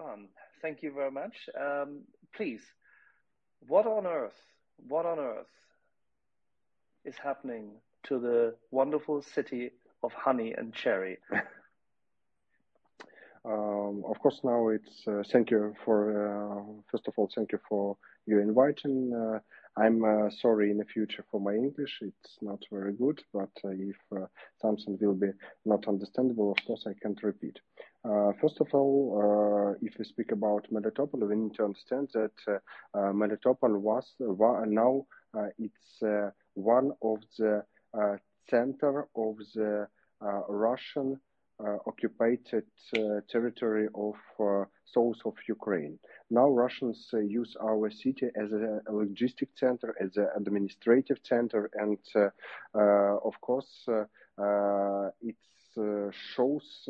Ivan, thank you very much. Um, please, what on earth, what on earth is happening to the wonderful city of honey and cherry? um, of course, now it's uh, thank you for uh, first of all, thank you for your inviting. Uh, I'm uh, sorry in the future for my English. It's not very good, but uh, if uh, something will be not understandable, of course, I can't repeat. Uh, first of all, uh, if we speak about Melitopol, we need to understand that uh, Melitopol was now it's one of the center of the Russian uh, occupied uh, territory of uh, south of Ukraine. Now Russians use our city as a logistic center, as an administrative center, and of course it shows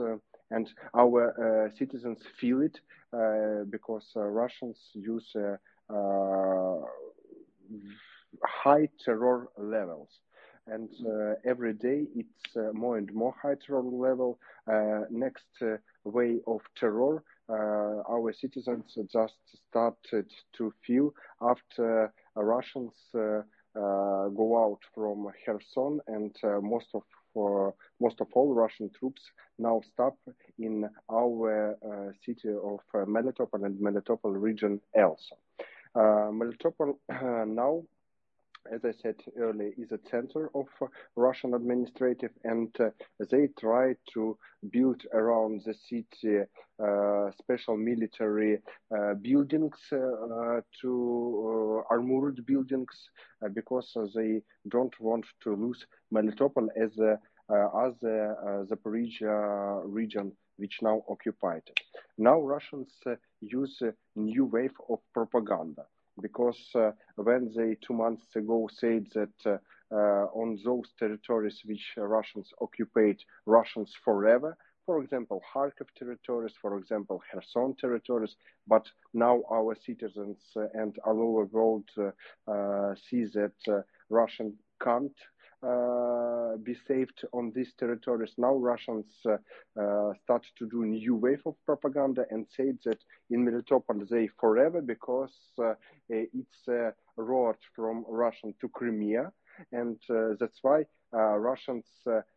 and our uh, citizens feel it uh, because uh, Russians use high terror levels and uh, every day it's uh, more and more high terror level. Uh, next way of terror, our citizens just started to feel after Russians go out from Kherson and most of for most of all Russian troops now stop in our uh, city of uh, Melitopol and Melitopol region also. Uh, Melitopol now as I said earlier, is a center of uh, Russian administrative, and uh, they try to build around the city uh, special military uh, buildings uh, to armored buildings because they don't want to lose Melitopol as a as Zaporizhia region which now occupied. Now Russians use a new wave of propaganda because uh, when they two months ago said that uh, uh, on those territories which Russians occupied, Russians forever, for example, Kharkiv territories, for example, Kherson territories, but now our citizens and all over the world uh, see that Russian can't uh, Uh, be saved on these territories. Now Russians uh, uh, start to do new wave of propaganda and say that in Melitopol they forever because uh, uh, it's a road from Russian to Crimea, and that's why Russians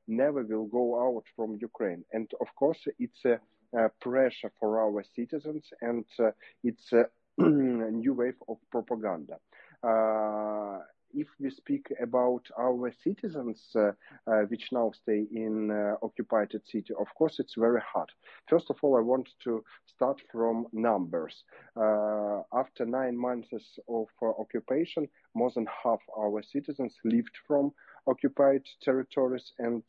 never will go out from Ukraine. And of course, it's a pressure for our citizens, and it's a new wave of propaganda. Uh, if we speak about our citizens, uh, uh, which now stay in uh, occupied city, of course, it's very hard. First of all, I want to start from numbers. after nine months of occupation, more than half our citizens lived from occupied territories, and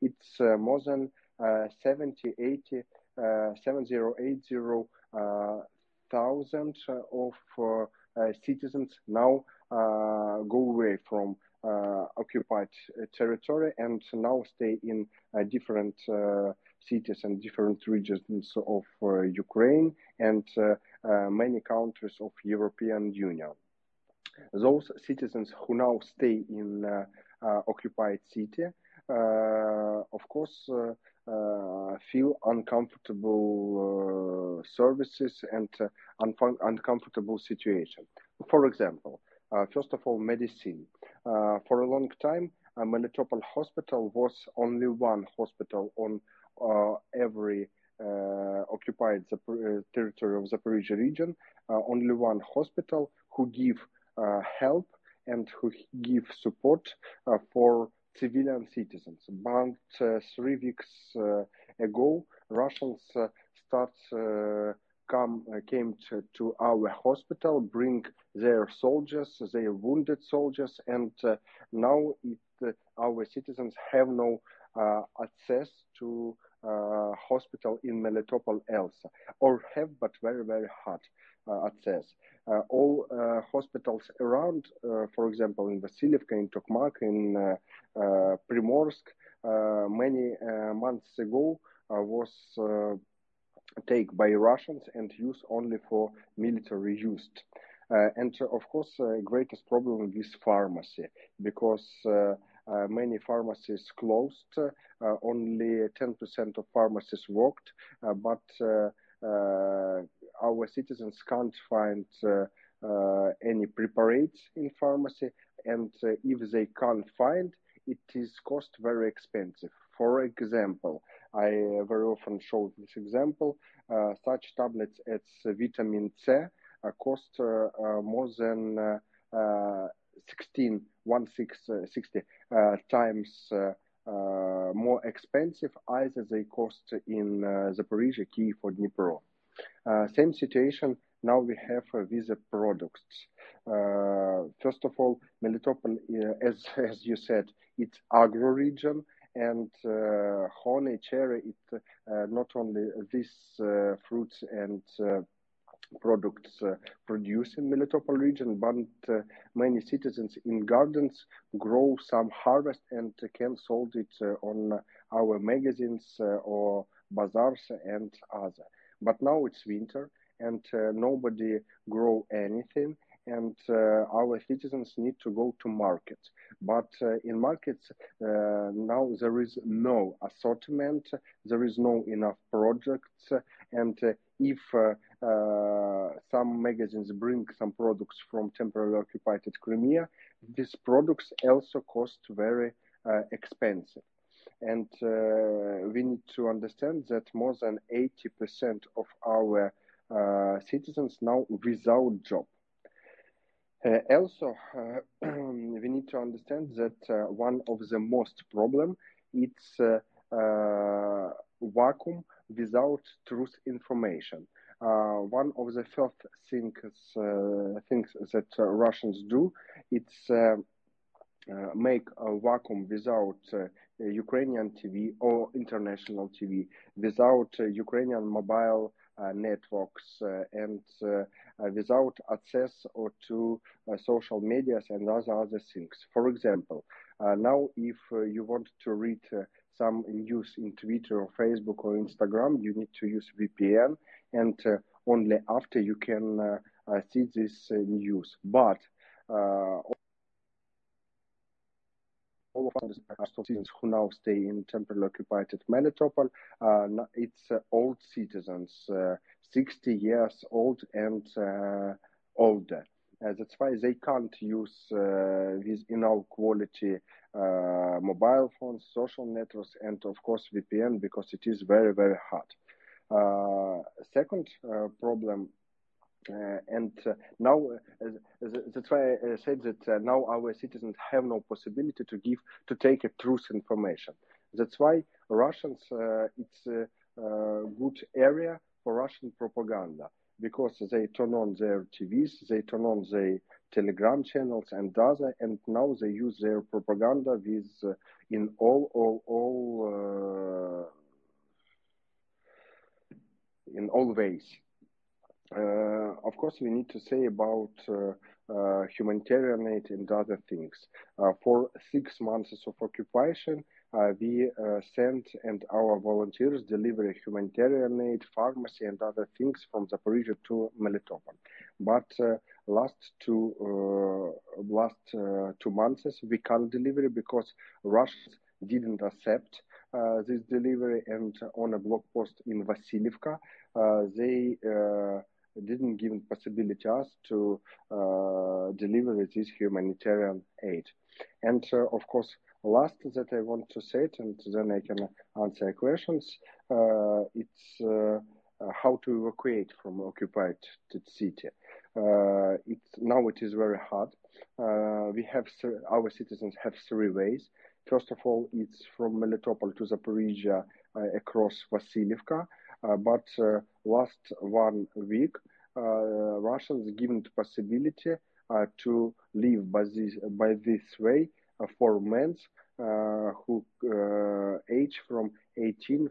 it's more than 70, 80, 7080 thousand of uh, Uh, citizens now uh, go away from uh, occupied uh, territory and now stay in uh, different cities and different regions of Ukraine and many countries of European Union. Those citizens who now stay in occupied city, of course, uh, Uh, feel uncomfortable uh, services and uh, uncomfortable situation. For example, uh, first of all, medicine. Uh, for a long time, a Melitopol Hospital was only one hospital on every occupied the territory of Zaporizhia region. only one hospital who give help and who give support for civilian citizens. About uh, three weeks uh, ago, Russians uh, start come came to, to, our hospital, bring their soldiers, their wounded soldiers, and now it, our citizens have no access to uh, hospital in Melitopol Elsa, or have but very, very hard uh, access. Uh, all hospitals around, for example, in Vasilievka, in Tokmak, in Primorsk, many months ago was taken by Russians and used only for military use. Uh, and uh, of course, uh, greatest problem with pharmacy because uh, many pharmacies closed. Uh, only 10% of pharmacies worked, uh, but uh, our citizens can't find any preparates in pharmacy, and if they can't find, it is cost very expensive. For example, I very often show this example. Uh, such tablets as vitamin C uh, cost uh, more than 16, one six, 60 times more expensive either they cost in Zaporizhia, Kiev, or Dnipro. same situation now we have uh, with the products. Uh, first of all, Melitopol, uh, as as you said, it's agro region, and uh, honey, cherry, it uh, not only uh, fruits and products uh, produced in Melitopol region, but uh, many citizens in gardens grow some harvest and can sold it uh, on our magazines or bazaars and other. But now it's winter and nobody grow anything and uh, our citizens need to go to market. But uh, in markets uh, now there is no assortment, there is no enough projects, and if some magazines bring some products from temporarily occupied Crimea, these products also cost very expensive. And uh, we need to understand that more than 80% of our uh, citizens now without job. Uh, also, uh, we need to understand that uh, one of the most problem it's vacuum without truth information. Uh, one of the first things uh, things that uh, Russians do it's uh, make a vacuum without uh, Ukrainian TV or international TV, without uh, Ukrainian mobile networks, and without access or to social medias and other other things. For example, now if you want to read some news in Twitter or Facebook or Instagram, you need to use VPN, and uh, only after you can uh, uh, see this news. But all of us citizens who now stay in temporarily occupied Melitopol, uh, it's uh, old citizens, uh, 60 years old and older. That's why they can't use these enough quality mobile phones, social networks, and of course VPN because it is very, very hard. Second problem uh, and uh, now uh, that's why I said that now our citizens have no possibility to give to take a truth information. That's why Russians it's a, good area for Russian propaganda because they turn on their TVs, they turn on their Telegram channels and other, and now they use their propaganda with uh, in all all all uh, in all ways. Uh, of course, we need to say about uh, uh, humanitarian aid and other things. for six months of occupation, we sent and our volunteers deliver humanitarian aid, pharmacy, and other things from Zaporizhia to Melitopol. But last two last two months we can't deliver because Russia didn't accept uh, this delivery and on a blog post in Vasilievka, uh, they uh, didn't give possibility us to uh, deliver this humanitarian aid. And uh, of course, last that I want to say it, and then I can answer questions. Uh, it's uh, uh, how to evacuate from occupied city. Uh, it's now it is very hard. we have our citizens have three ways. First of all, it's from Melitopol to Zaporizhia across Vasilievka. Uh, but uh, last one week, uh, Russians given the possibility to live by this by this way for men who age from 18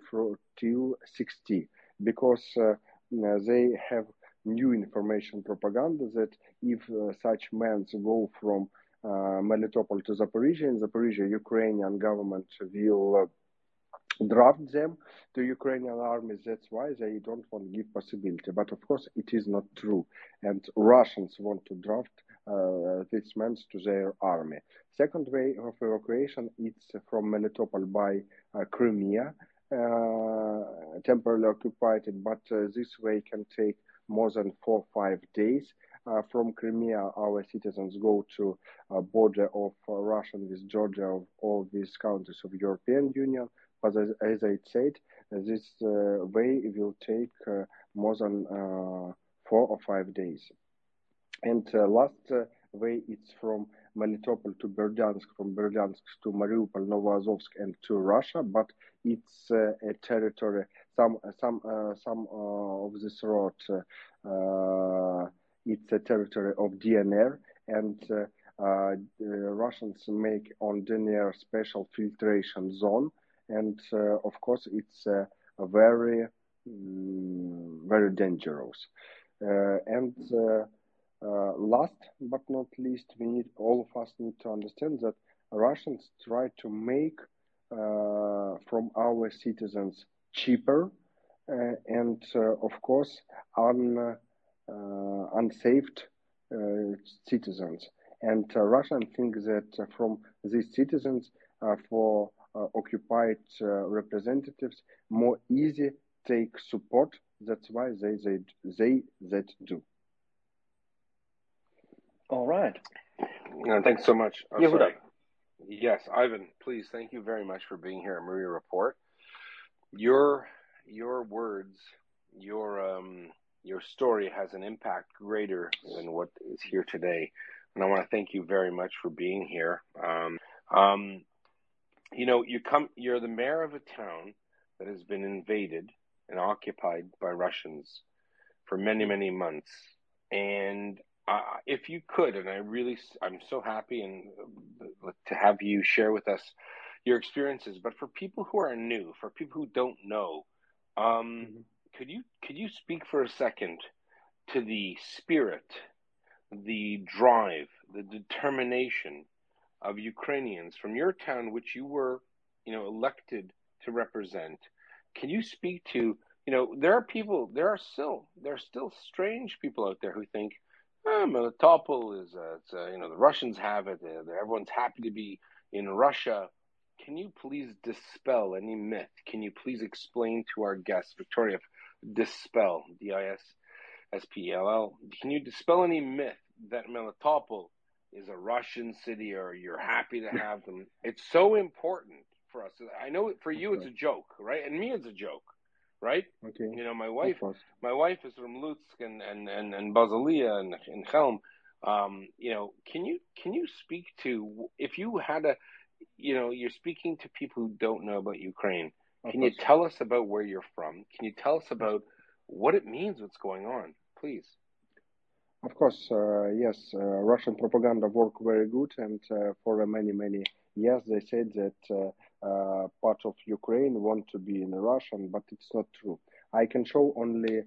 to 60 because they have new information propaganda that if uh, such men go from uh, Melitopol to Zaporizhia, in Zaporizhia, Ukrainian government will uh, draft them to Ukrainian army. That's why they don't want to give possibility. But of course, it is not true. And Russians want to draft uh, these men to their army. Second way of evacuation it's from Melitopol by uh, Crimea, uh, temporarily occupied, but uh, this way can take more than four five days. Uh, from Crimea, our citizens go to border of uh, Russia with Georgia of all these countries of European Union. But as, as I said, this uh, way will take more than four or five days. And last way, it's from Melitopol to Berdyansk, from Berdyansk to Mariupol, Novoazovsk, and to Russia. But it's uh, a territory. Some some uh, some uh, of this road. It's a territory of DNR, and Russians make on DNR special filtration zone, and of course it's very mm, very dangerous. and uh, last but not least, we need all of us need to understand that Russians try to make uh, from our citizens cheaper uh, and, uh, of course, un, uh, unsaved uh, citizens. And Russians think that from these citizens, for occupied representatives, more easy take support. That's why they they they that do. All right. Uh, thanks so much. Oh, yeah, yes, Ivan, please. Thank you very much for being here at Maria Report. Your your words, your um, your story has an impact greater than what is here today, and I want to thank you very much for being here. Um, um, you know, you come. You're the mayor of a town that has been invaded and occupied by Russians for many many months, and uh, if you could, and I really, I'm so happy and uh, to have you share with us your experiences. But for people who are new, for people who don't know, um, mm-hmm. Could you could you speak for a second to the spirit, the drive, the determination of Ukrainians from your town, which you were, you know, elected to represent? Can you speak to, you know, there are people, there are still, there are still strange people out there who think uh, Melitopol is, uh, it's, uh, you know, the Russians have it. everyone's happy to be in Russia. Can you please dispel any myth? Can you please explain to our guest, Victoria, dispel, D I S S P L L, can you dispel any myth that Melitopol is a Russian city or you're happy to have them? It's so important for us. I know for you it's a joke, right? And me it's a joke right? Okay. You know, my wife, my wife is from Lutsk and and and, and Basilia and in Chelm. Um, you know, can you can you speak to if you had a, you know, you're speaking to people who don't know about Ukraine. Can you tell us about where you're from? Can you tell us about what it means, what's going on, please? Of course, uh, yes. Uh, Russian propaganda work very good, and uh, for many many years they said that uh, uh, part of Ukraine want to be in Russian, but it's not true. I can show only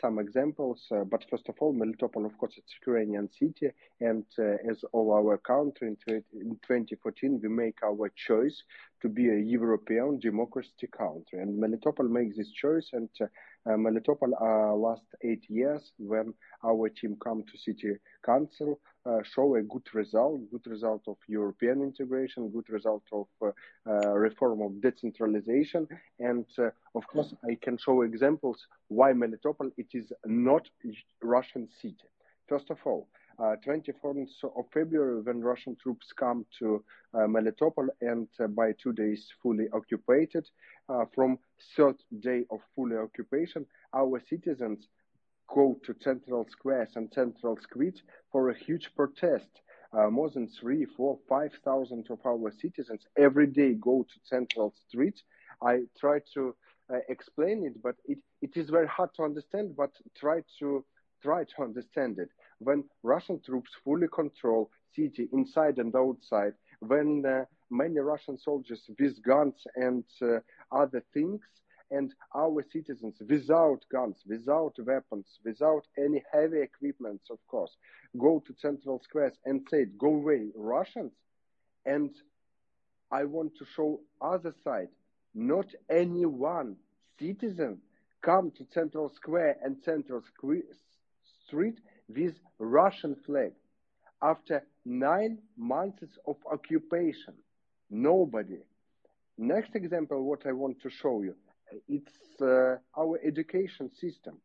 some examples, uh, but first of all, Melitopol, of course, it's a Ukrainian city, and uh, as all our country in, in 2014, we make our choice to be a European democracy country, and Melitopol makes this choice, and uh, uh, Melitopol last eight years when our team come to city council uh, show a good result, good result of European integration, good result of uh, uh, reform of decentralization, and of course I can show examples why Melitopol it is not Russian city. First of all, uh, 24th of February, when Russian troops come to uh, Melitopol and uh, by two days fully occupied it, from third day of fully occupation, our citizens go to central squares and central streets for a huge protest. Uh, more than three, four, five thousand of our citizens every day go to central streets. I try to uh, explain it, but it, it is very hard to understand. But try to try to understand it. When Russian troops fully control city inside and outside, when uh, many Russian soldiers with guns and uh, other things and our citizens without guns, without weapons, without any heavy equipment, of course, go to central squares and say, go away, Russians. And I want to show other side, not any one citizen come to central square and central street with Russian flag. After nine months of occupation, nobody. Next example, what I want to show you it's uh, our education system.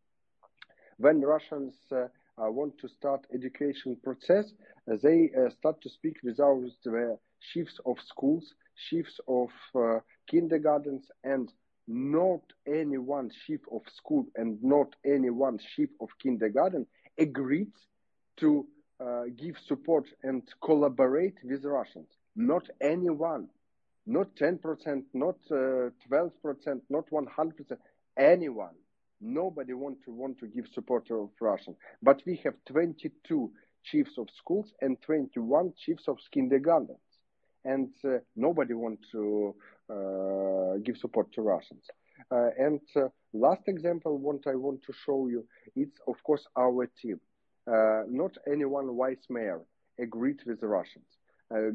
when Russians uh, uh, want to start education process, uh, they start to speak without the chiefs of schools, chiefs of kindergartens, and not any one chief of school and not any one chief of kindergarten agreed to uh, give support and collaborate with Russians. Not anyone, not 10%, not uh, 12%, not 100%, anyone. Nobody want to want to give support to Russian. But we have 22 chiefs of schools and 21 chiefs of kindergartens, and uh, nobody want to uh, give support to Russians. Uh, and uh, last example, what I want to show you, it's of course our team. not anyone vice mayor agreed with the Russians,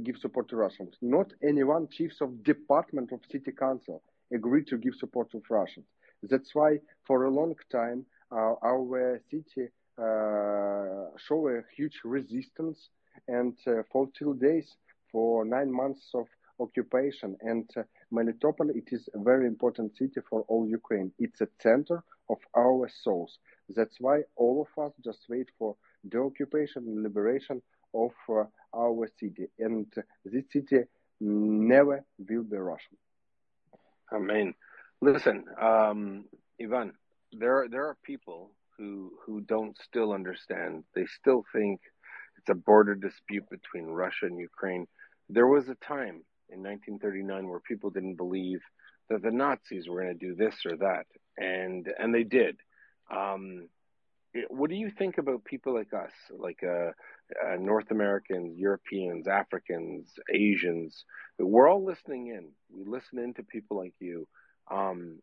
give support to Russians. Not anyone chiefs of department of city council agreed to give support to Russians. That's why for a long time uh, our city uh, show a huge resistance and uh, for two days for nine months of occupation. And uh, Melitopol, it is a very important city for all Ukraine. It's a center of our souls. That's why all of us just wait for the occupation and liberation of uh, our city. And this city never will be Russian. Amen. Listen, um, Ivan, there are, there are people who who don't still understand. They still think it's a border dispute between Russia and Ukraine. There was a time in 1939 where people didn't believe that the Nazis were going to do this or that, and and they did. Um, what do you think about people like us, like uh, uh, North Americans, Europeans, Africans, Asians? We're all listening in. We listen in to people like you, um,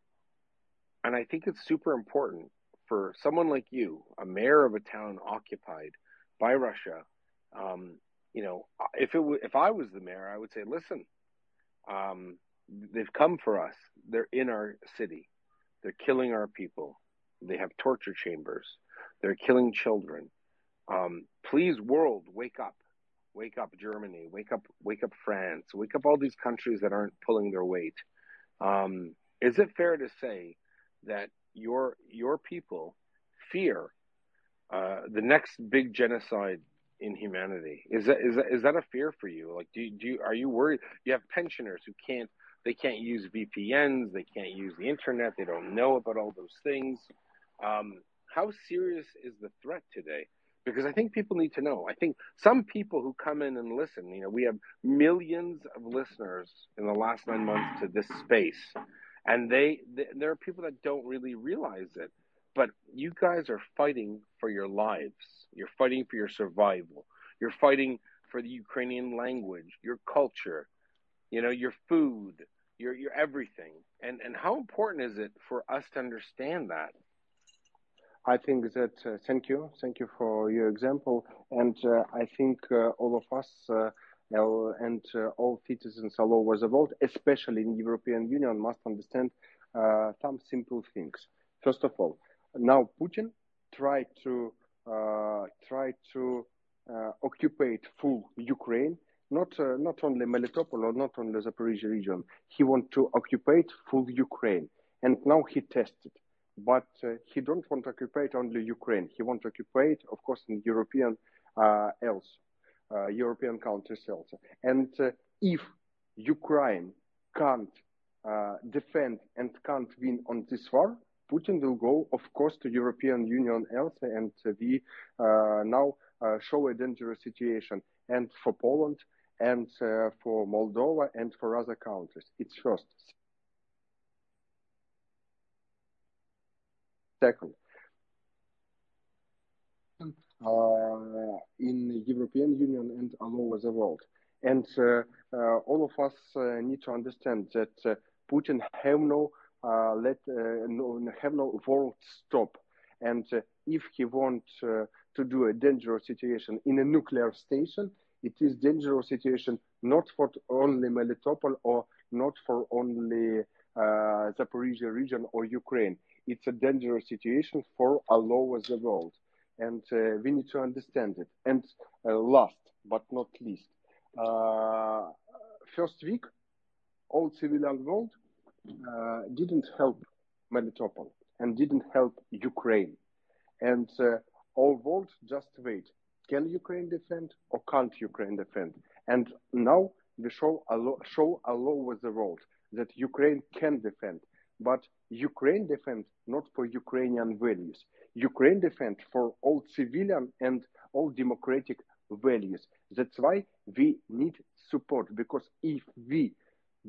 and I think it's super important for someone like you, a mayor of a town occupied by Russia. Um, you know, if it w- if I was the mayor, I would say, listen, um, they've come for us. They're in our city. They're killing our people. They have torture chambers. They're killing children. Um, please, world, wake up. Wake up, Germany. Wake up, wake up, France. Wake up, all these countries that aren't pulling their weight. Um, is it fair to say that your your people fear uh, the next big genocide in humanity. Is that is that is that a fear for you? Like, do you, do you are you worried? You have pensioners who can't they can't use VPNs, they can't use the internet, they don't know about all those things. Um, how serious is the threat today? Because I think people need to know. I think some people who come in and listen, you know, we have millions of listeners in the last nine months to this space, and they, they there are people that don't really realize it. But you guys are fighting for your lives. You're fighting for your survival. You're fighting for the Ukrainian language, your culture, you know, your food, your your everything. And and how important is it for us to understand that? I think that uh, thank you, thank you for your example, and uh, I think uh, all of us uh, and uh, all citizens all over the world, especially in the European Union, must understand uh, some simple things. First of all, now Putin tried to try to occupy full Ukraine, not not only Melitopol or not only the Zaporizhia region. He want to occupy full Ukraine, and now he tested. But uh, he don't want to occupy only Ukraine. He want to occupy, of course, in European uh, else, uh, European countries also. And if Ukraine can't defend and can't win on this war, Putin will go, of course, to European Union also, and we now show a dangerous situation, and for Poland, and uh, for Moldova, and for other countries. It's first. Second, uh, in European Union and all over the world. And uh, uh, all of us need to understand that Putin have no uh, let uh, no, have no world stop. And uh, if he wants to do a dangerous situation in a nuclear station, it is dangerous situation not for only Melitopol or not for only uh, Zaporizhia region or Ukraine. It's a dangerous situation for all over the world, and uh, we need to understand it. And uh, last but not least, first week, all civilian world uh, didn't help Melitopol and didn't help Ukraine. and uh, all world just wait. Can Ukraine defend or can't Ukraine defend? And now we show show all over the world that Ukraine can defend, but Ukraine defend not for Ukrainian values. Ukraine defend for all civilian and all democratic values. That's why we need support because if we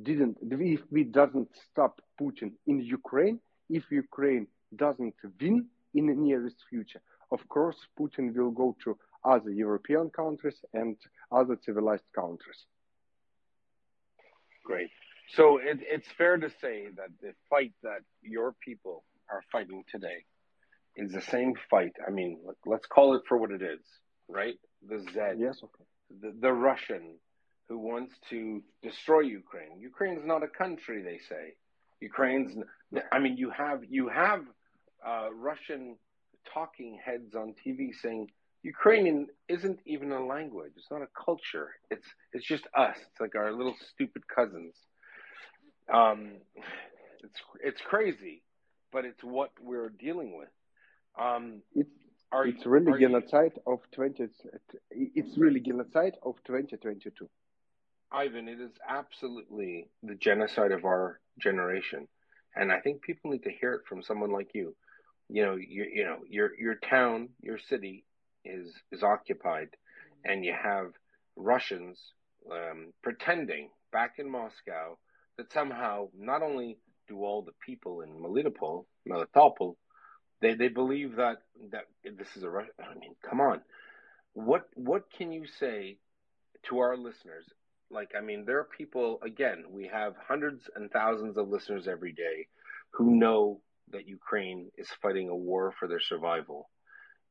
didn't, if we doesn't stop Putin in Ukraine, if Ukraine doesn't win in the nearest future, of course Putin will go to other European countries and other civilized countries. Great. So it, it's fair to say that the fight that your people are fighting today is the same fight. I mean, let's call it for what it is, right? The Z, yes, okay. the, the Russian who wants to destroy Ukraine. Ukraine's not a country, they say. Ukraine's, I mean, you have you have uh, Russian talking heads on TV saying Ukrainian isn't even a language. It's not a culture. It's it's just us. It's like our little stupid cousins. Um, it's it's crazy, but it's what we're dealing with. Um, it's are, it's really genocide you, of twenty. It's really genocide of twenty twenty two. Ivan, it is absolutely the genocide of our generation, and I think people need to hear it from someone like you. You know, you, you know, your your town, your city is is occupied, and you have Russians um, pretending back in Moscow that somehow not only do all the people in Melitopol, Melitopol, they they believe that that this is a Russian. I mean, come on, what what can you say to our listeners? Like, I mean, there are people. Again, we have hundreds and thousands of listeners every day who know that Ukraine is fighting a war for their survival.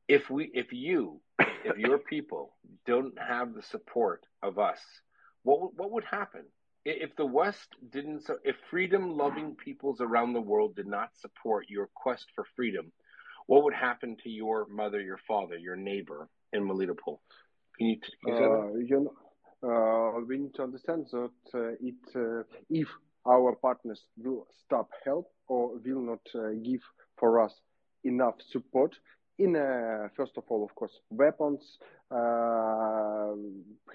If we, if you, if your people don't have the support of us, what what would happen? If the West didn't, if freedom loving peoples around the world did not support your quest for freedom, what would happen to your mother, your father, your neighbor in Melitopol? Can you, can you uh, you know, uh, we need to understand that uh, it, uh, if our partners will stop help or will not uh, give for us enough support, in uh, first of all, of course, weapons, uh,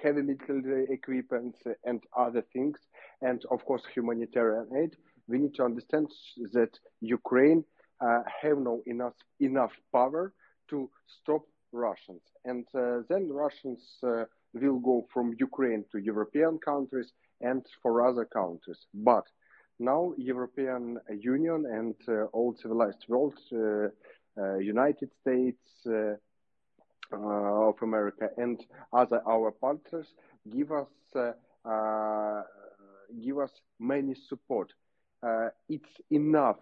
heavy military equipment, and other things, and of course, humanitarian aid. We need to understand that Ukraine uh, have no enough enough power to stop Russians, and uh, then Russians uh, will go from Ukraine to European countries and for other countries, but now European Union and uh, all civilized world United States uh, uh, of America and other our partners give us give us many support. it's enough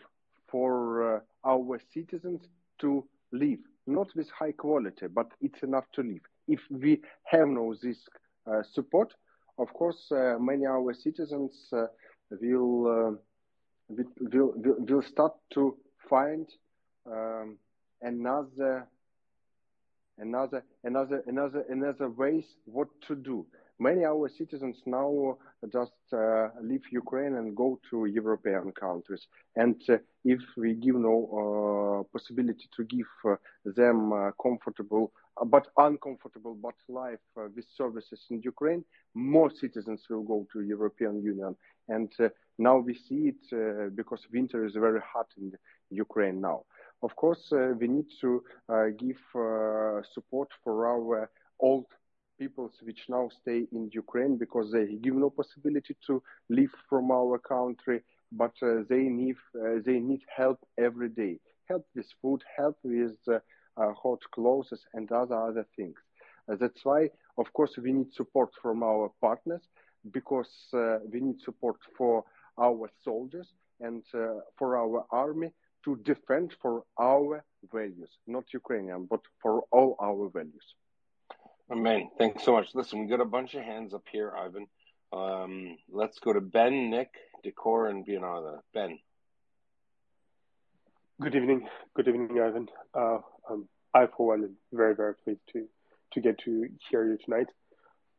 for our citizens to live, not with high quality, but it's enough to live. If we have no this uh, support, of course, uh, many our citizens uh, will, will, will will start to find um, another another another another another ways what to do. Many our citizens now just uh, leave ukraine and go to european countries. And uh, if we give no uh, possibility to give uh, them uh, comfortable uh, but uncomfortable but life with services in ukraine more citizens will go to european union. And now we see it because winter is very hot in ukraine now of course, uh, we need to uh, give uh, support for our old peoples which now stay in Ukraine because they give no possibility to leave from our country, but uh, they need uh, they need help every day, help with food, help with uh, hot clothes and other other things. that's why, of course, we need support from our partners because we need support for our soldiers and for our army to defend for our values, not Ukrainian, but for all our values. Amen. Thanks so much. Listen, we got a bunch of hands up here, Ivan. Um, let's go to Ben, Nick, Decor, and Bionada. Ben. Good evening. Good evening, Ivan. Uh, um, I, for one, am very, very pleased to, to get to hear you tonight.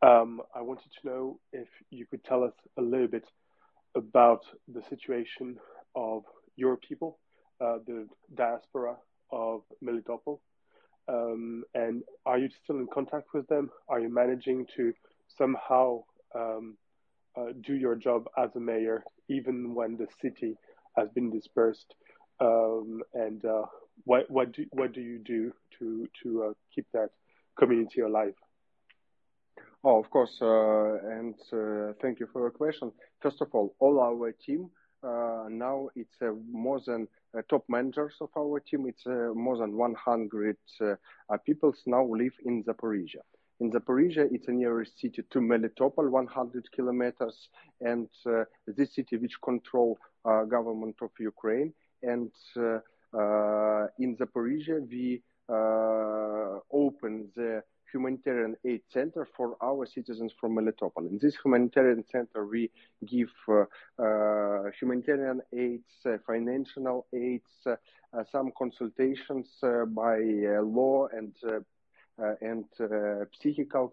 Um, I wanted to know if you could tell us a little bit about the situation of your people uh, the diaspora of Melitopol, Um, and are you still in contact with them? Are you managing to somehow um, uh, do your job as a mayor, even when the city has been dispersed? Um, and uh, what what do what do you do to to uh, keep that community alive? Oh, of course, uh, and uh, thank you for your question. First of all, all our team Uh, now it's uh, more than uh, top managers of our team. It's uh, more than 100 uh, people now live in Zaporizhia. In Zaporizhia, it's a nearest city to Melitopol, 100 kilometers, and this city which control government of Ukraine. And in Zaporizhia, we open the humanitarian aid center for our citizens from Melitopol. In this humanitarian center, we give uh, uh, humanitarian aids, uh, financial aids, uh, uh, some consultations uh, by law and and psychical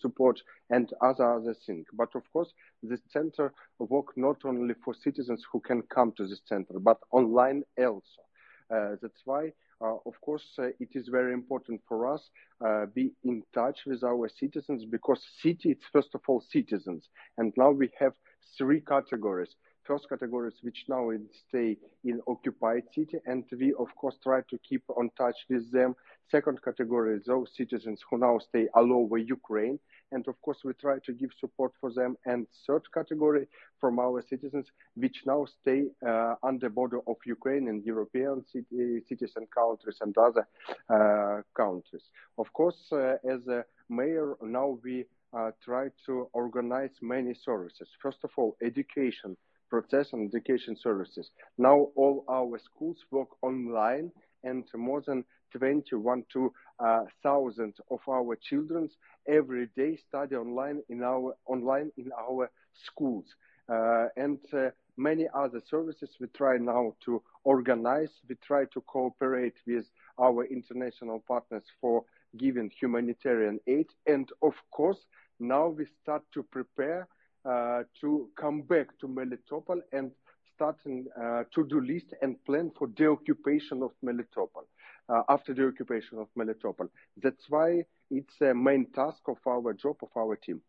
support and other other things. But of course, this center work not only for citizens who can come to this center, but online also. That's why uh, of course, uh, it is very important for us uh, be in touch with our citizens because city it's first of all citizens, and now we have three categories. First categories which now stay in occupied city, and we of course try to keep on touch with them. Second category those citizens who now stay all over Ukraine, and of course we try to give support for them. And third category from our citizens, which now stay uh, on the border of Ukraine and European city, cities and countries and other uh, countries. Of course, uh, as a mayor, now we uh, try to organize many services. First of all, education process and education services. Now all our schools work online and more than 21 to uh, thousands of our children every day study online in our online in our schools. Uh, and uh, many other services we try now to organize. We try to cooperate with our international partners for giving humanitarian aid. And of course now we start to prepare uh, to come back to melitopol and starting uh, to-do list and plan for the occupation of melitopol uh, after the occupation of Melitopol. That's why it's a main task of our job, of our team.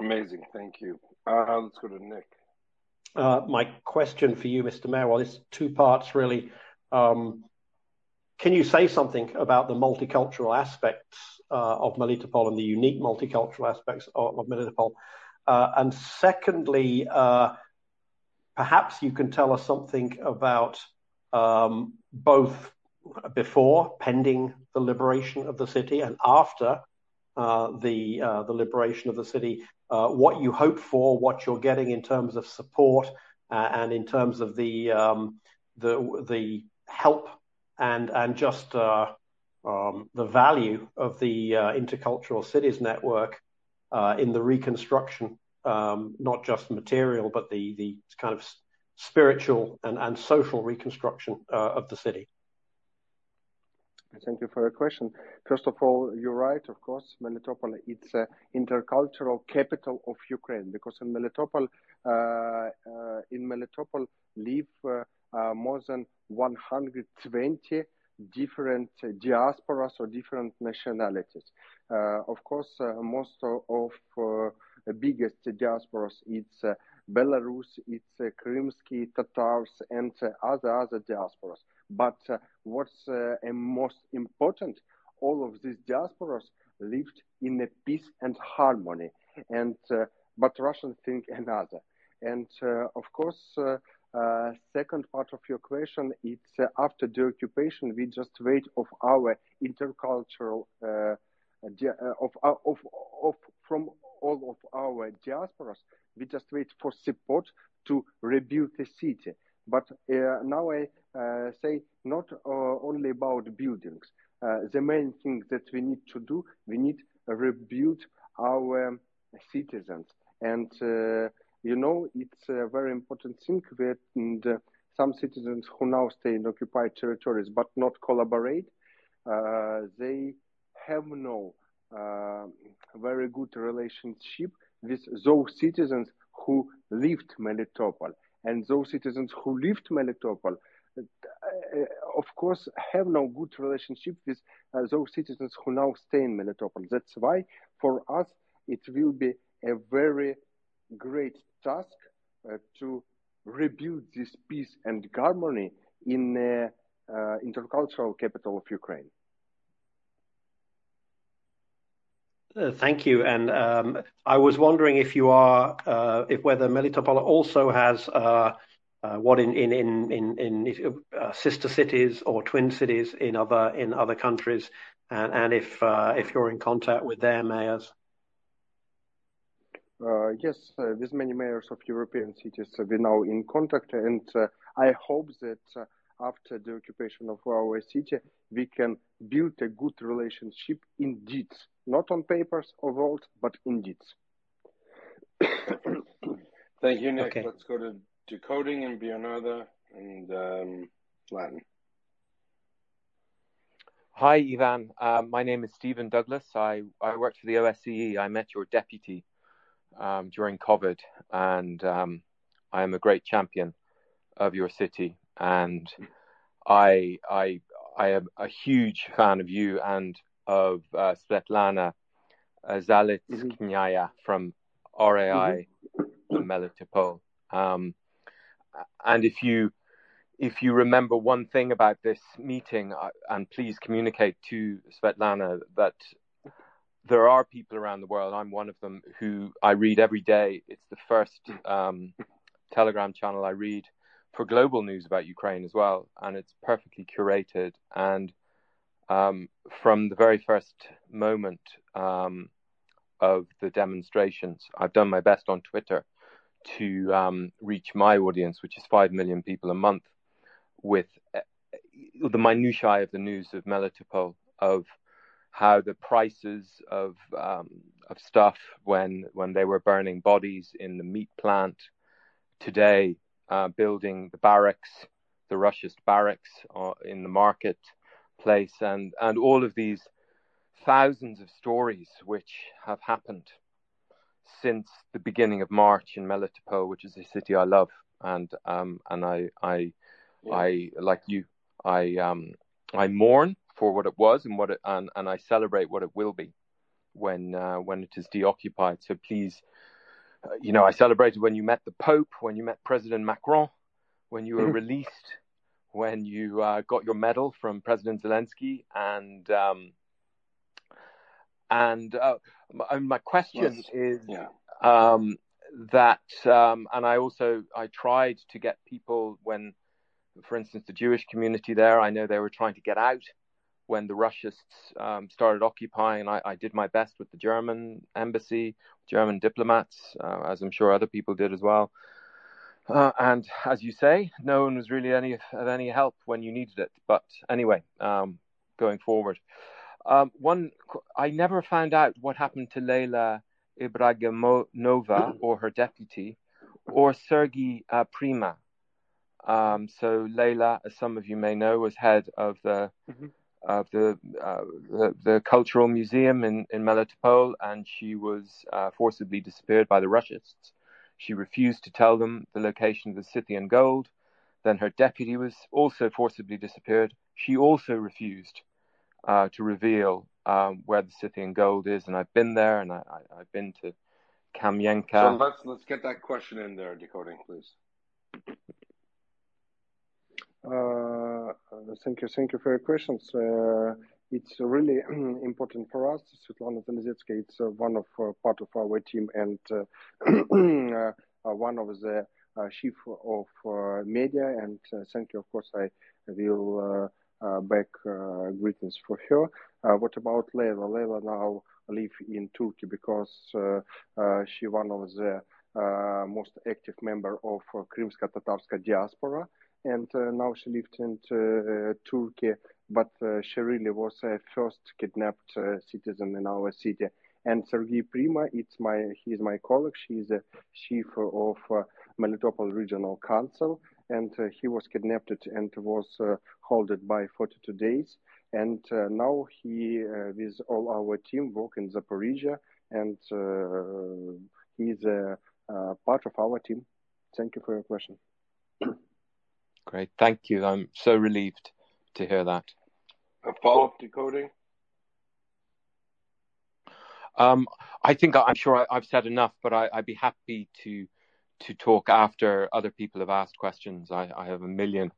Amazing. Thank you. Uh, let's go to Nick. Uh, my question for you, Mr. Mayor, well, it's two parts really. Um, can you say something about the multicultural aspects uh, of Melitopol and the unique multicultural aspects of, of Melitopol? Uh, and secondly, uh, perhaps you can tell us something about um, both before, pending the liberation of the city, and after uh, the uh, the liberation of the city, uh, what you hope for, what you're getting in terms of support, and in terms of the um, help and and just um, the value of the intercultural cities network in the reconstruction, um, not just material, but the the kind of spiritual and, and social reconstruction uh, of the city? Thank you for your question. First of all, you're right, of course, Melitopol, it's an intercultural capital of Ukraine because in Melitopol, uh, uh, in Melitopol live uh, uh, more than 120 different diasporas or different nationalities. Uh, of course, most of, biggest diasporas, it's Belarus, it's uh, Krymsky Tatars and uh, other other diasporas. But uh, what's uh, most important, all of these diasporas lived in a peace and harmony. And uh, but Russians think another. And uh, of course, second part of your question, it's after the occupation, we just wait of our intercultural of, of, of from all of our diasporas we just wait for support to rebuild the city. But uh, now I uh, say not uh, only about buildings. Uh, the main thing that we need to do, we need to rebuild our citizens. And, uh, you know, it's a very important thing that and, some citizens who now stay in occupied territories but not collaborate, they have no very good relationship with those citizens who lived Melitopol. And those citizens who lived Melitopol, of course, have no good relationship with uh, those citizens who now stay in Melitopol. That's why, for us, it will be a very great task uh, to rebuild this peace and harmony in the uh, intercultural capital of Ukraine. Uh, thank you. And um, I was wondering if you are, uh, if whether Melitopol also has uh, uh what in sister cities or twin cities in other in other countries, and if you're in contact with their mayors. yes, with many mayors of European cities, we're now in contact, and I hope that after the occupation of our city, we can build a good relationship in deeds, not on papers or words, but in deeds. Thank you, Nick. Okay. Let's go to decoding in Bionada and um, Latin. Hi, Ivan. Um, my name is Stephen Douglas. I, I worked for the OSCE. I met your deputy um, during COVID, and um, I am a great champion of your city and I I I am a huge fan of you and of uh, Svetlana Zalitskaya mm-hmm. from RAI mm-hmm. Melitopol. Um, and if you if you remember one thing about this meeting, uh, and please communicate to Svetlana that there are people around the world. I'm one of them who I read every day. It's the first um, Telegram channel I read for global news about Ukraine as well, and it's perfectly curated. And um, from the very first moment um, of the demonstrations, I've done my best on Twitter to um, reach my audience, which is five million people a month, with uh, the minutiae of the news of Melitopol, of how the prices of um, of stuff when when they were burning bodies in the meat plant today uh, building the barracks, the Russian barracks uh, in the marketplace, and, and all of these thousands of stories which have happened since the beginning of March in Melitopol, which is a city I love, and um, and I I yeah. I like you, I um I mourn for what it was and what it and, and I celebrate what it will be when uh, when it is deoccupied. So please you know, I celebrated when you met the Pope, when you met President Macron, when you were mm-hmm. released, when you uh, got your medal from President Zelensky, and um, and uh, my, my, question yes. is yeah. um, that, um, and I also I tried to get people when, for instance, the Jewish community there. I know they were trying to get out when the Russians um, started occupying, I, I, did my best with the German embassy, German diplomats, uh, as I'm sure other people did as well. Uh, and as you say, no one was really any of any help when you needed it. But anyway, um, going forward, um, one I never found out what happened to Leila Ibragimonova or her deputy, or Sergei uh, Prima. Um, so Leila, as some of you may know, was head of the mm-hmm of the, uh, the, the cultural museum in in Melitopol, and she was uh, forcibly disappeared by the Russians. She refused to tell them the location of the Scythian gold. Then her deputy was also forcibly disappeared. She also refused uh, to reveal um, where the Scythian gold is, and I've been there, and I, have been to Kamienka. So let's let's get that question in there, decoding, please. Uh, thank you. Thank you for your questions. Uh, it's really important for us. Svetlana Zalizhetskaya, it's uh, one of uh, part of our team and uh, uh, one of the chief of media. And thank you. Of course, I will back greetings for her. what about Leila? Leila now live in Turkey because she one of the most active member of Krimsko-Tatarska diaspora and uh, now she lived in uh, Turkey, but uh, she really was a first kidnapped uh, citizen in our city. And Sergei Prima, it's my he is my colleague. She is a chief of uh, Melitopol Regional Council, and uh, he was kidnapped and was held by 42 days. And now he, with all our team, work in Zaporizhia, and he is a part of our team. Thank you for your question. Great. Thank you. I'm so relieved to hear that. A follow-up decoding? Um, I think I'm sure I, have said enough, but I, would be happy to to talk after other people have asked questions. I, I have a million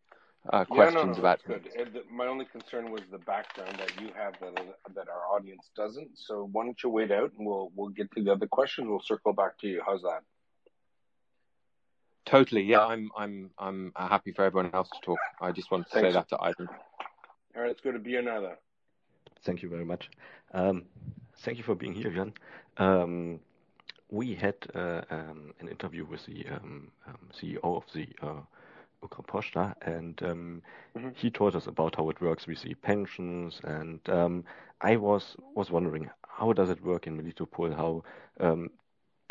uh, questions yeah, no, no, about. Good. My only concern was the background that you have that that our audience doesn't. So why don't you wait out and we'll we'll get to the other questions. We'll circle back to you. How's that? Totally. Yeah, I'm I'm I'm happy for everyone else to talk. I just want to Thanks. say that to Ivan. All right, let's go to Bionada. Thank you very much. Um, thank you for being here, Jan. Um, we had uh, um, an interview with the um, um, CEO of the uh, Ukra and um, mm-hmm. he told us about how it works with the pensions. And um, I was was wondering how does it work in Melitopol? How um,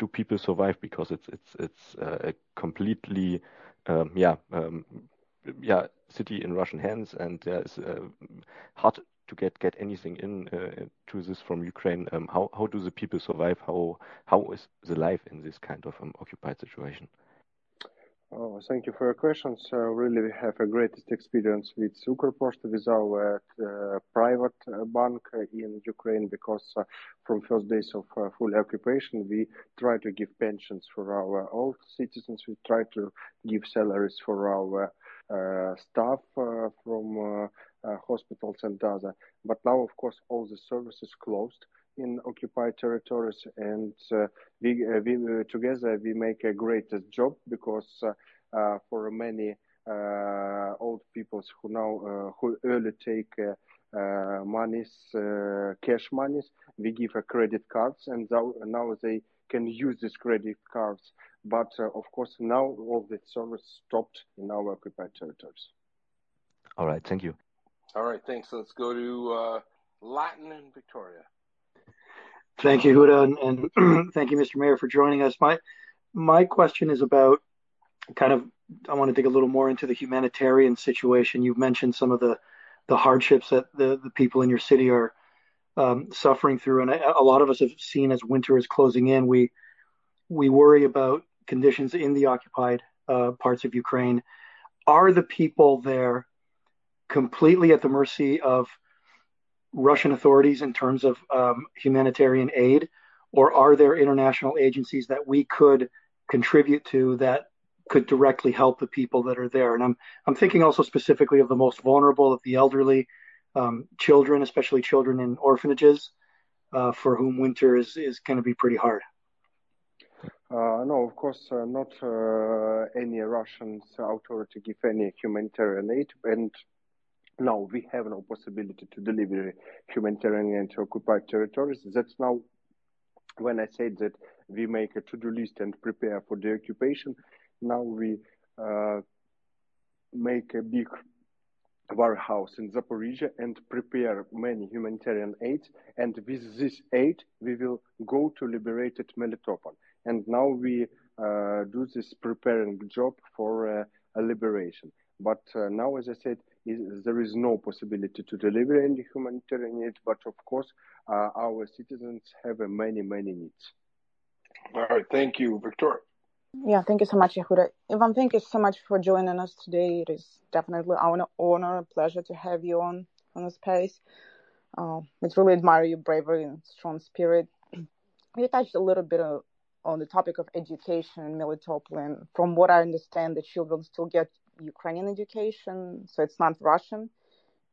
do people survive? Because it's it's it's uh, a completely yeah yeah city in Russian hands, and it's uh, hard to get get anything in uh, to this from Ukraine. Um, how how do the people survive? How how is the life in this kind of um, occupied situation? Oh, thank you for your questions. Uh, really, we have a greatest experience with Ukroposhta, with our uh, private uh, bank in Ukraine, because uh, from first days of uh, full occupation, we try to give pensions for our old citizens. We try to give salaries for our uh, staff from hospitals and other. But now, of course, all the services closed in occupied territories, and uh, we, uh, we uh, together we make a greatest job because for many old peoples who now who early take uh, monies, uh, cash monies. We give a credit cards, and now, now they can use these credit cards. But uh, of course, now all the service stopped in our occupied territories. All right, thank you. All right, thanks. Let's go to Latin and Victoria. Thank you, Huda, and, and thank you, Mr. Mayor, for joining us. My my question is about kind of I want to dig a little more into the humanitarian situation. You've mentioned some of the the hardships that the, the people in your city are um, suffering through, and a lot of us have seen as winter is closing in. We we worry about conditions in the occupied uh, parts of Ukraine. Are the people there completely at the mercy of Russian authorities in terms of um, humanitarian aid, or are there international agencies that we could contribute to that could directly help the people that are there? And I'm I'm thinking also specifically of the most vulnerable, of the elderly, um, children, especially children in orphanages, uh, for whom winter is is going to be pretty hard. Uh, no, of course, uh, not uh, any Russian authority give any humanitarian aid, and now we have no possibility to deliver humanitarian to occupied territories. That's now when I said that we make a to-do list and prepare for the occupation. Now we uh, make a big warehouse in Zaporizhia and prepare many humanitarian aid. And with this aid, we will go to liberated Melitopol. And now we uh, do this preparing job for uh, liberation. But uh, now, as I said, is, there is no possibility to deliver any humanitarian aid, but of course, uh, our citizens have many, many needs. All right, thank you, Victoria. Yeah, thank you so much, Yehuda. Ivan, thank you so much for joining us today. It is definitely our honor and pleasure to have you on on the space. Uh, we really admire your bravery and strong spirit. You touched a little bit of, on the topic of education in Melitopol, and from what I understand, the children still get Ukrainian education, so it's not Russian.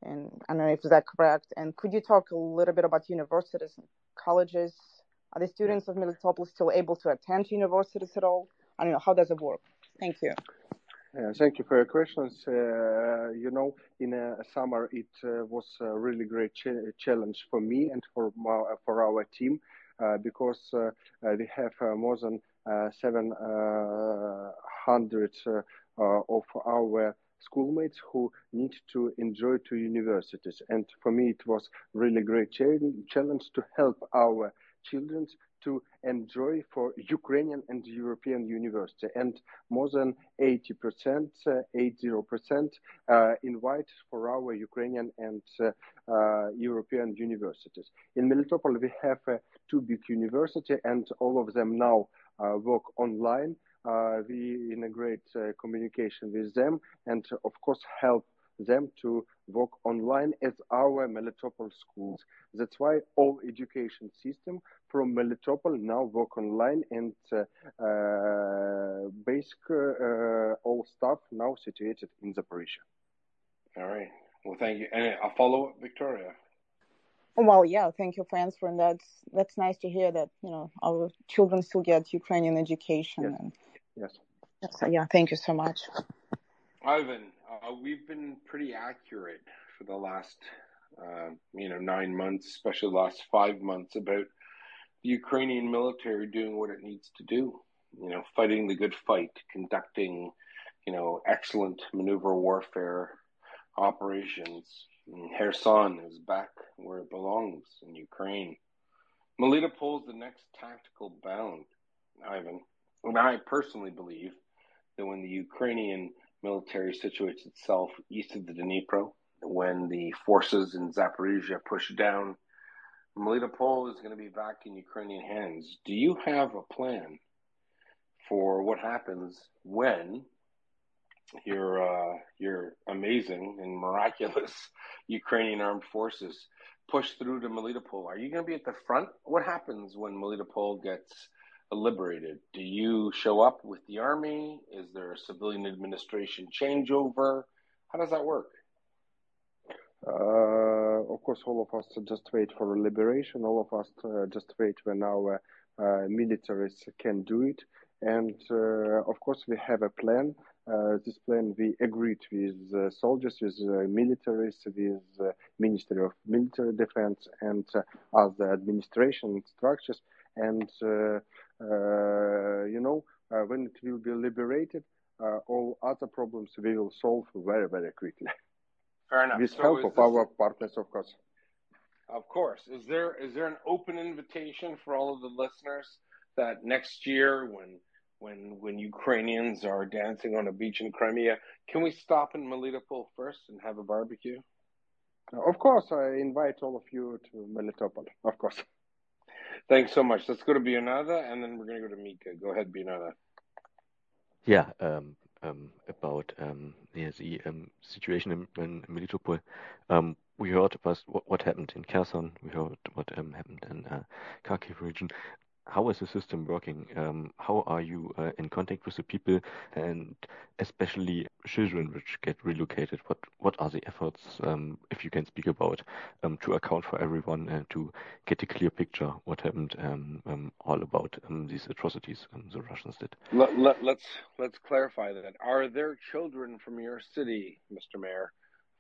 And I don't know if that's correct. And could you talk a little bit about universities and colleges? Are the students of Melitopol still able to attend universities at all? I don't know. How does it work? Thank you. Uh, thank you for your questions. Uh, you know, in a summer, it uh, was a really great ch- challenge for me and for my, for our team uh, because uh, uh, we have more than 700 uh, of our schoolmates who need to enjoy to universities. And for me, it was really great challenge to help our children to enjoy for Ukrainian and European university. And more than 80%, uh, 80% uh, invite for our Ukrainian and uh, uh, European universities. In Melitopol, we have uh, two big university and all of them now uh, work online we integrate a communication with them and of course help them to work online at our Melitopol schools. That's why all education system from Melitopol now work online and uh, uh, basic uh, all staff now situated in Zaporizhia. All right. Well, thank you. And a follow up, Victoria. Well, yeah, thank you for answering that. That's nice to hear that you know our children still get Ukrainian education. Yes. And, yes. So, yeah, thank you so much. Ivan, uh, we've been pretty accurate for the last, uh, you know, nine months, especially the last five months, about the Ukrainian military doing what it needs to do. You know, fighting the good fight, conducting, you know, excellent maneuver warfare operations. And Kherson is back where it belongs in Ukraine. Melitopol is the next tactical bound, Ivan. And I personally believe that when the Ukrainian military situates itself east of the Dnipro. When the forces in Zaporizhia push down, Melitopol is going to be back in Ukrainian hands. Do you have a plan for what happens when your uh, your amazing and miraculous Ukrainian armed forces push through to Melitopol? Are you going to be at the front? What happens when Melitopol gets liberated? Do you show up with the army? Is there a civilian administration changeover? How does that work? Uh, of course, all of us just wait for liberation. All of us uh, just wait when our uh, militaries can do it. And uh, of course, we have a plan. Uh, this plan we agreed with uh, soldiers, with militaries, with Ministry of Military Defense, and other administration structures. And uh, you know, uh, when it will be liberated, uh, all other problems we will solve very, very quickly. Fair enough. With so help of our partners, of course. Of course. Is there is there an open invitation for all of the listeners that next year, when when when Ukrainians are dancing on a beach in Crimea, can we stop in Melitopol first and have a barbecue? Of course, I invite all of you to Melitopol. Of course. Thanks so much. Let's go to Bionada, and then we're going to go to Mika. Go ahead, Bionada. Yeah, um, um, about um, yeah, the um, situation in, in Melitopol. Um, we heard about what, what, happened in Kherson. We heard what um, happened in uh, Kharkiv region how is the system working? Um, how are you uh, in contact with the people, and especially children which get relocated? What what are the efforts, um, if you can speak about, um, to account for everyone and to get a clear picture what happened um, um, all about um, these atrocities the Russians did? Let, let, let's let's clarify that. Are there children from your city, Mr. Mayor,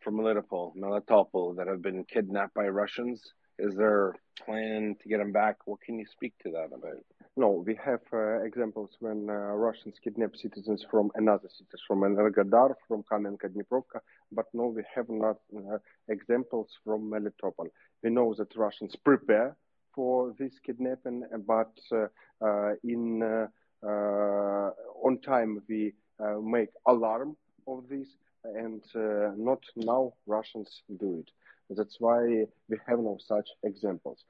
from Melitopol, Melitopol, that have been kidnapped by Russians? Is there plan to get them back? What can you speak to that about? No, we have uh, examples when uh, Russians kidnap citizens from another cities, from Energodar, from Kamenka Dniprovka, but no, we have not uh, examples from Melitopol. We know that Russians prepare for this kidnapping, but uh, uh, in uh, on time we make alarm of this, and not now Russians do it. That's why we have no such examples.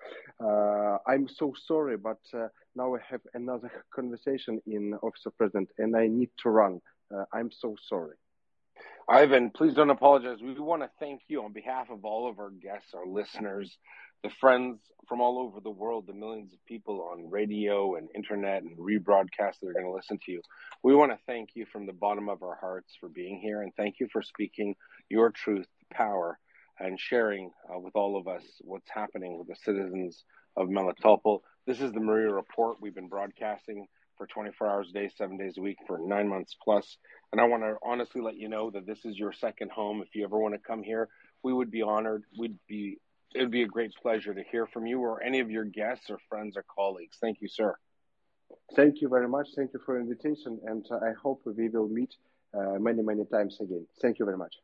Uh, I'm so sorry, but uh, now I have another conversation in Office of President and I need to run. Uh, I'm so sorry. Ivan, please don't apologize. We want to thank you on behalf of all of our guests, our listeners, the friends from all over the world, the millions of people on radio and internet and rebroadcast that are going to listen to you. We want to thank you from the bottom of our hearts for being here and thank you for speaking your truth power and sharing uh, with all of us what's happening with the citizens of Melitopol. This is the Maria Report. We've been broadcasting for 24 hours a day, seven days a week for nine months plus. And I want to honestly let you know that this is your second home. If you ever want to come here, we would be honored. We'd be it would be a great pleasure to hear from you or any of your guests or friends or colleagues. Thank you, sir. Thank you very much. Thank you for the invitation, and I hope we will meet uh, many, many times again. Thank you very much.